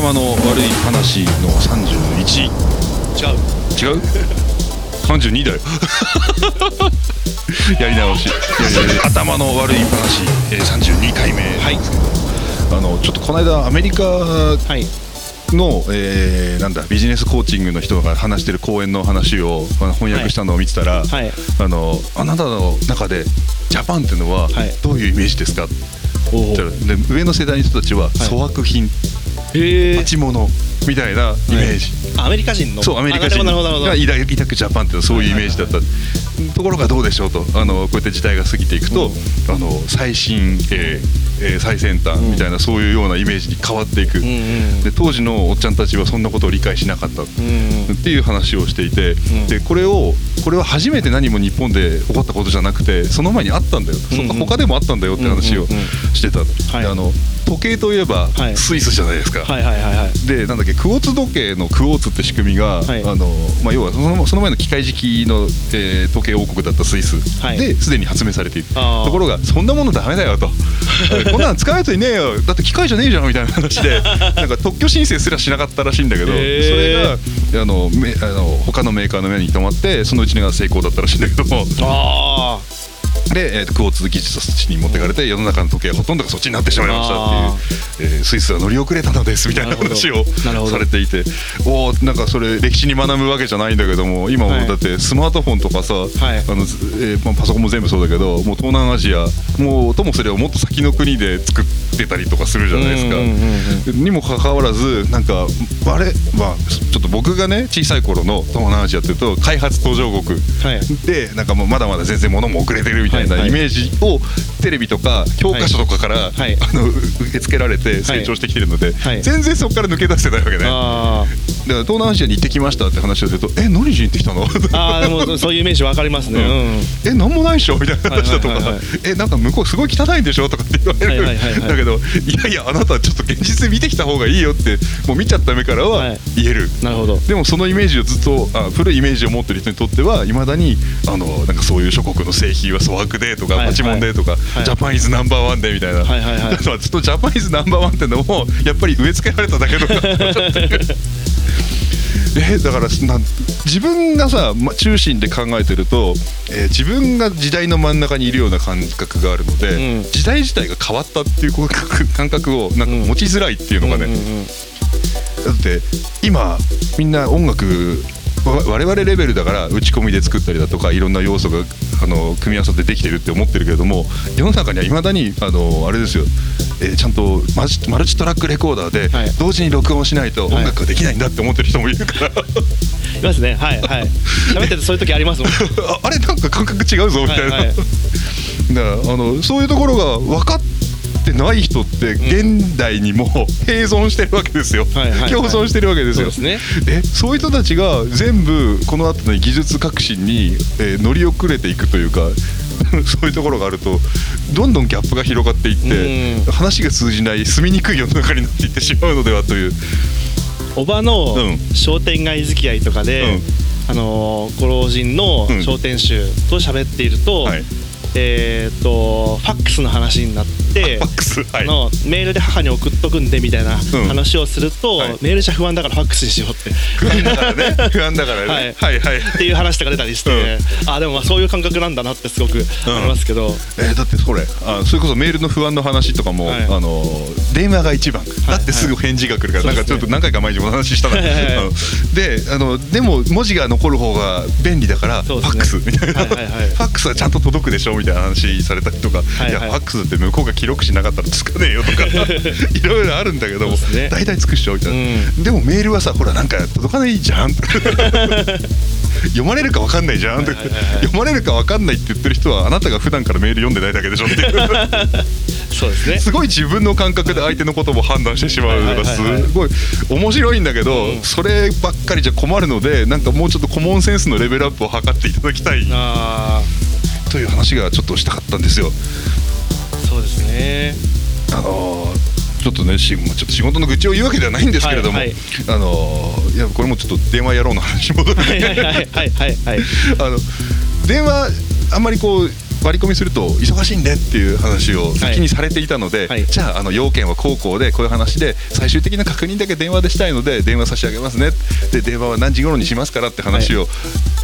頭の悪い話の31違う。違う？32だよ。やり直し。頭の悪い話、えー、32回目。はい。あのちょっとこの間アメリカはい。の、えーなんだビジネスコーチングの人が話してる講演の話を翻訳したのを見てたら、はい。あのあなたの中でジャパンっていうのははい。どういうイメージですか、おおで上の世代の人たちは粗悪品、へえ鉢物みたいなイメージ、アメリカ人の。そうアメリカ人。が抱抱くジャパンっていうのはそういうイメージだった、ところがどうでしょうと。あのこうやって時代が過ぎていくと、あの最新、え最先端みたいな、そういうようなイメージに変わっていく、で当時のおっちゃんたちはそんなことを理解しなかった、っていう話をしていて、ん。でこれをこれは初めて何も日本で起こったことじゃなくてその前にあったんだよ、そんな他でもあったんだよって話をしてた、はい。であの時計といえばはい。スイスじゃないですか、はいはいはいはい。でなんだっけクォーツ時計のクォーツって仕組みが、はい。あのまあ、要はそのその前の機械式の、えー時計王国だったスイス。はい。ですでに発明されている、ところがそんなものダメだよと。こんなの使うやついねえよ。だって機械じゃねえじゃんみたいな話で。なんか特許申請すらしなかったらしいんだけど。そへー。れがあのめあの他のメーカーの目に留まってそのうちが成功だったらしいんだけども。あで、えーとクォーツ技術に持ってかれて世の中の時計ほとんどがそっちになってしまいましたっていう、えースイスは乗り遅れたのですみたいな話をされていて。おおなんかそれ歴史に学ぶわけじゃないんだけども今もはい。だってスマートフォンとかさ、い。あのずえーまあパソコンも全部そうだけどもう東南アジアもうともすればもっと先の国で作ってたりとかするじゃないですか。にもかかわらずなんかあれまあちょっと僕がね小さい頃の東南アジアっていうと開発途上国はい。でなんかもうまだまだ全然物も遅れてるみたいなイメージをテレビとか教科書とかから、はい。あの受け付けられて成長してきてるので、はい。全然そこから抜け出せてないわけね。だかあら東南アジアに行ってきましたって話をすると「え何しに行ってきたの?」ーあーでもそういうイメージわかりますね。うん。えなん。もないでしょ？みたいな話だとか、えなんか向こうすごい汚いんでしょ？とかって言われる、はだけどいやいやあなたはちょっと現実で見てきた方がいいよってもう見ちゃった目からははい。言える、なるほど。でもそのイメージをずっとあ古いイメージを持ってる人にとってはいまだにあのなんかそういう諸国の製品は粗悪でとかはいパチモンでとか、はいジャパンイズナンバーワンでみたいな、はいはいはい。ずっとジャパンイズナンバーワンってのもやっぱり植え付けられただけの。えだからなん自分がさ、ま、中心で考えてると、えー自分が時代の真ん中にいるような感覚があるので、うん。時代自体が変わったっていう感覚 をなんか持ちづらいっていうのがね、うんうんうん。だって今みんな音楽わ我々レベルだから打ち込みで作ったりだとかいろんな要素があの組み合わさってできてるって思ってるけれども世の中にはいまだにあのあれですよ、えーちゃんとマジマルチトラックレコーダーではい。同時に録音しないと音楽ができないんだって思ってる人もいるから、いますね。はいはい。喋っててそういう時ありますもん。ああれなんか感覚違うぞみたいな、はいはい。だからあのそういうところが分かってない人って現代にも併 存してるわけですよ、はいはいはい。共存してるわけですよ。そうね。えそういう人たちが全部この後の技術革新に、えー乗り遅れていくというか そういうところがあるとどんどんギャップが広がっていって、うん。話が通じない住みにくい世の中になっていってしまうのではという。おばのうん。商店街付き合いとかで、うん。あのーご老人のうん。商店主と喋っていると、はい。えーっとファックスの話になってファックスはい。あのメールで母に送っとくんでみたいなうん。話をすると、はい。メールじゃ不安だからファックスにしようって。不安だからね。不安だからね、ははいい、はいはい。っていう話とか出たりして、あでもまあそういう感覚なんだなってすごくありますけど、えーだってそれあそれこそメールの不安の話とかも、はい。あの電話が一番。だってすぐ返事が来るから、はい。なんかちょっと何回か前にもお話ししたな、はいはい。はいあのであのでも文字が残る方が便利だから、ね。ファックス。みたいな、はいはいはい。ファックスはちゃんと届くでしょみたいな話されたりとか、いはいい。やファックスって向こうが記録しなかったらつかねえよとか いろいろあるんだけども、そうですね。大体つくっしょみたいな、でもメールはさほらなんか届かないじゃん。読まれるか分かんないじゃん、はいはいはいはい。読まれるか分かんないって言ってる人はあなたが普段からメール読んでないだけでしょっていう。そうですね。すごい自分の感覚で相手のことも判断してしまうのがすごい面白いんだけど、うん。そればっかりじゃ困るのでなんかもうちょっとコモンセンスのレベルアップを図っていただきたいあという話がちょっとしたかったんですよ。あのーちょっとねしもうちょっと仕事の愚痴を言うわけではないんですけれども、はいはい。あのーいやこれもちょっと電話野郎の話に戻るはいはいはいはいはいはい。あの電話あんまりこう割り込みすると忙しいんでっていう話を先にされていたので、はい。じゃああの要件は高校でこういう話で最終的な確認だけ電話でしたいので電話差し上げますねで電話は何時頃にしますからって話を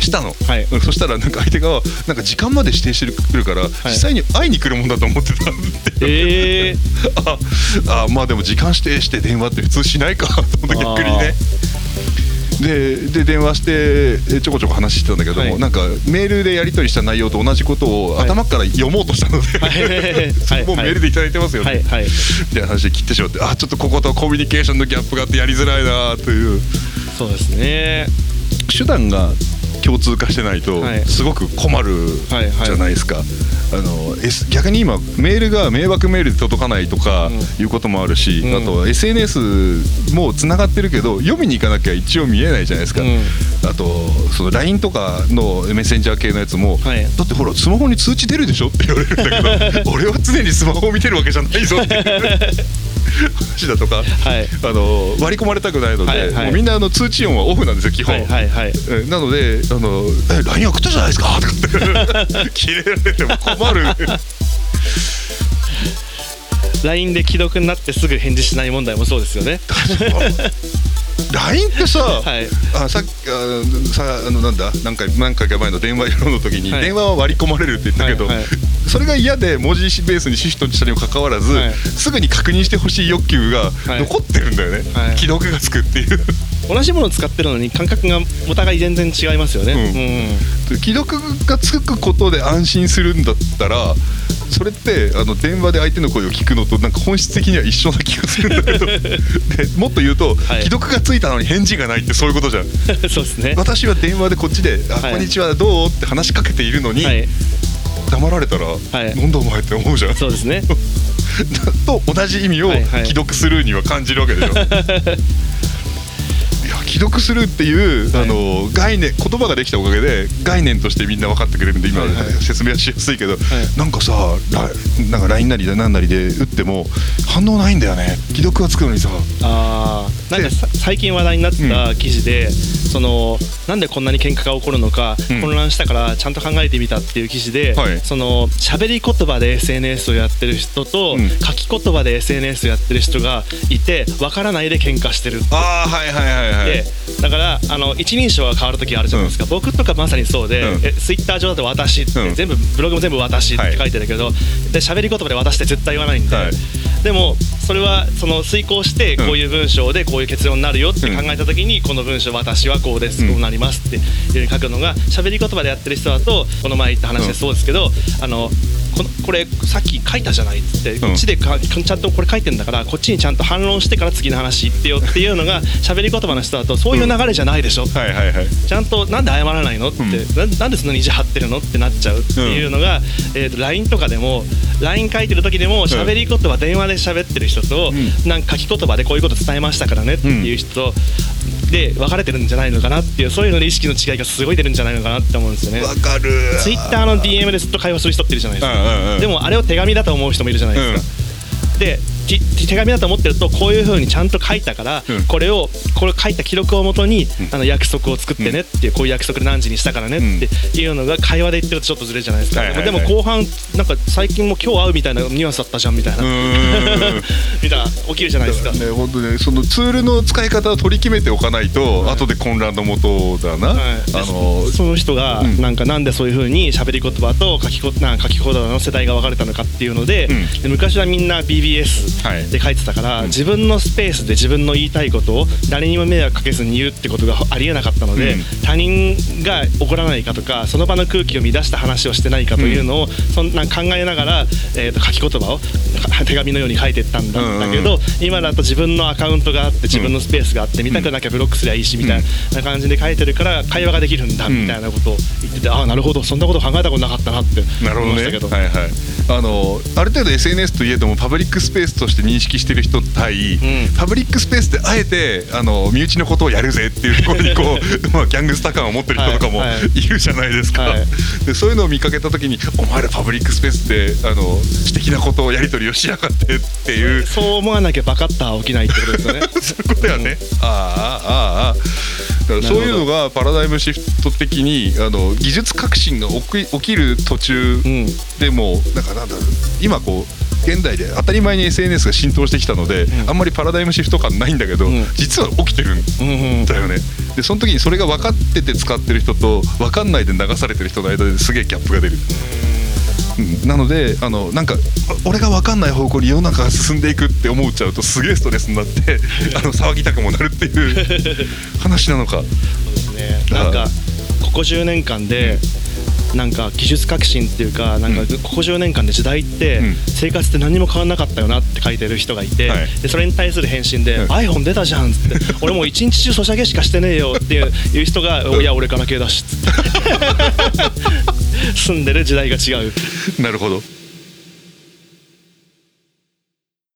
したの、はい。うん。そしたらなんか相手がなんか時間まで指定してくるから、実際に会いに来るもんだと思ってたってえー、ああまあでも時間指定して電話って普通しないか。と思って逆にねでで電話してえちょこちょこ話してたんだけども、はい。なんかメールでやり取りした内容と同じことをはい。頭から読もうとしたので、はい。もうメールでいただいてますよね、はい。はい。みたいな話で切ってしまってあちょっとこことコミュニケーションのギャップがあってやりづらいなという。そうですね。手段が共通化してないとはい。すごく困るじゃないですか。あの S 逆に今メールが迷惑メールで届かないとかうん。いうこともあるし、うん。あと SNS もつながってるけど読みに行かなきゃ一応見えないじゃないですか、うん。あとその LINE とかのメッセンジャー系のやつも、はい。だってほらスマホに通知出るでしょって言われるんだけど 俺は常にスマホを見てるわけじゃないぞって話だとか、はい。あの割り込まれたくないので、はいはい。もうみんなあの通知音はオフなんですよ基本。はいはいはい。えなので「あのえ LINE 送ったじゃないですか」とかって 切れられても困る。LINE で既読になってすぐ返事しない問題もそうですよね LINE ってさ、はい。あさっきあさあのなんだ？何回何回か前の電話やろうの時に、はい。電話は割り込まれるって言ったけど、はいはい。それが嫌で文字ベースにシフトしたにもかかわらず、はい。すぐに確認してほしい欲求がはい。残ってるんだよね、はい。既読がつくっていう。同じものを使ってるのに感覚がお互い全然違いますよね、うん。既読がつくことで安心するんだったら それってあの電話で相手の声を聞くのとなんか本質的には一緒な気がするんだけど。でもっと言うと、はい。既読がついたのに返事がないってそういうことじゃん。う んそうですね。私は電話でこっちで「あはい。こんにちはどう?」って話しかけているのに、はい。黙られたら「い。なんだお前」って思うじゃん。そうですね。と同じ意味をはいはい。既読するには感じるわけでしょ。いや既読するっていう、はい。あの概念言葉ができたおかげで概念としてみんな分かってくれるんで今、はいはい。説明はしやすいけど、い。なんかさラなんか LINE なりなんなりで打っても反応ないんだよね。既読がつくのにさ。あー。なんかさ最近話題になってた記事で、そのなんでこんなに喧嘩が起こるのか、うん。混乱したからちゃんと考えてみたっていう記事で、はい。その喋り言葉で SNS をやってる人と、うん。書き言葉で SNS をやってる人がいてわからないで喧嘩してるって。ああはいはいはいはい。でだからあの一人称が変わる時あるじゃないですか、僕とかまさにそうで、うん。えツイッター上だと「私」って、うん。全部ブログも全部「私」って書いてるけど、で喋り言葉で「私」って絶対言わないんで、はい。でもそれはその遂行してうんこういう文章でこういう結論になるよって考えた時に、この文章「私はこうです、うん。こうなります」っていうふうに書くのが喋り言葉でやってる人だとこの前言った話でそうですけど、あのこのこれさっき書いたじゃないっつって、こっちでかちゃんとこれ書いてんだからこっちにちゃんと反論してから次の話言ってよっていうのが 喋り言葉の人だとそういう流れじゃないでしょ。ってはいはいはい。ちゃんとなんで謝らないの？って、うんななんでそんなに意地張ってるの？ってなっちゃうっていうのが、えー、と LINE とかでも LINE 書いてる時でも喋り言葉電話で喋ってる人と、うなんか書き言葉でこういうこと伝えましたからねっていう人と、で分かれてるんじゃないのかなっていうそういうので意識の違いがすごい出るんじゃないのかなって思うんですよね。わかる。ツイッターの DM でずっと会話する人っているじゃないですか、うんうんうん。でもあれを手紙だと思う人もいるじゃないですか、でき手紙だと思ってるとこういうふうにちゃんと書いたから、うん。これをこれ書いた記録をもとに、あの約束を作ってねっていうこういう約束で何時にしたからねっていうのが会話で言ってるとちょっとずれるじゃないですか、はいはいはいでも後半なん。か最近も今日会うみたいなニュアンスだったじゃんみたいな、みたいな起きるじゃないですか。ね、本当ね、そのツールの使い方を取り決めておかないと、はい。後で混乱のもとだな。はい、あのその人がうん。なんかなんでそういうふうに喋り言葉と書きこなん書き言葉の世代が分かれたのかっていうので,、うん。で昔はみんなはい。BBS で書いてたから、自分のスペースで自分の言いたいことを誰にも迷惑かけずに言うってことがありえなかったので、うん。他人が怒らないかとかその場の空気を乱した話をしてないかというのを、そんなん考えながら、えー、と書き言葉をか手紙のように書いてったんだ,、うんうん。だけど今だと自分のアカウントがあって自分のスペースがあって見たくなきゃブロックすりゃいいしみたいな感じで書いてるから会話ができるんだうんみたいなことを言ってて、ああなるほどそんなこと考えたことなかったなってなるほどね。思いましたけど。はいはい。あのある程度 SNS といえどもパブリックスペースととして認識してる人対、ん。パブリックスペースであえてあの身内のことをやるぜっていうところにこう まあギャングスタ感を持ってる人とかもいるじゃないですか、はい。でそういうのを見かけた時にお前らパブリックスペースであの私的なことをやり取りをしやがってっていうそう思わなきゃバカッター起きないってことですよね。そういうことやね、ああああああだからそういうのがパラダイムシフト的にあの技術革新が起き起きる途中うん。でもなんかなんだろう。今こう現代で当たり前に SNS が浸透してきたので、ん。あんまりパラダイムシフト感ないんだけど、うん。実は起きてるんうんうん。だよねでその時にそれが分かってて使ってる人と分かんないで流されてる人の間ですげえギャップが出る、うん。なのであのなんかお俺が分かんない方向に世の中が進んでいくって思っちゃうとすげえストレスになって あの騒ぎたくもなるっていう話なのか。そうですね。なんかここ10年間でなんか技術革新っていうかなんかうん。ここ10年間で時代ってうん。生活って何も変わらなかったよなって書いてる人がいて、はい。でそれに対する返信でうん「iPhone 出たじゃん」っつって「俺もう一日中ソシャゲしかしてねえよ」っていういう人が「いや俺ガラケーだし」っつって 住んでる時代が違う。なるほど。